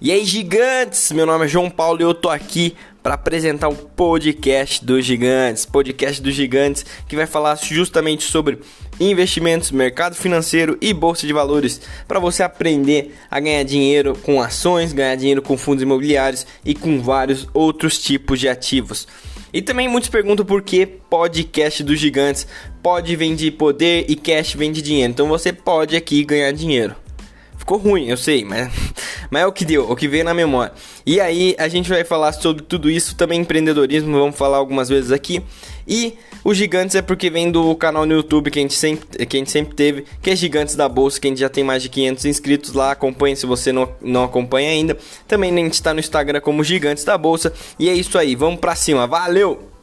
E aí, gigantes! Meu nome é João Paulo e eu tô aqui para apresentar o podcast dos gigantes, podcast dos gigantes que vai falar justamente sobre investimentos, mercado financeiro e bolsa de valores, para você aprender a ganhar dinheiro com ações, ganhar dinheiro com fundos imobiliários e com vários outros tipos de ativos. E também muitos perguntam por que podcast dos gigantes pode vender poder e cash vende dinheiro. Então você pode aqui ganhar dinheiro. Ficou ruim, eu sei, mas, mas é o que deu, o que veio na memória. E aí a gente vai falar sobre tudo isso, também empreendedorismo, vamos falar algumas vezes aqui. E os gigantes é porque vem do canal no YouTube que a gente sempre, que a gente sempre teve, que é Gigantes da Bolsa, que a gente já tem mais de 500 inscritos lá, acompanhe se você não, não acompanha ainda. Também a gente está no Instagram como Gigantes da Bolsa. E é isso aí, vamos pra cima, valeu!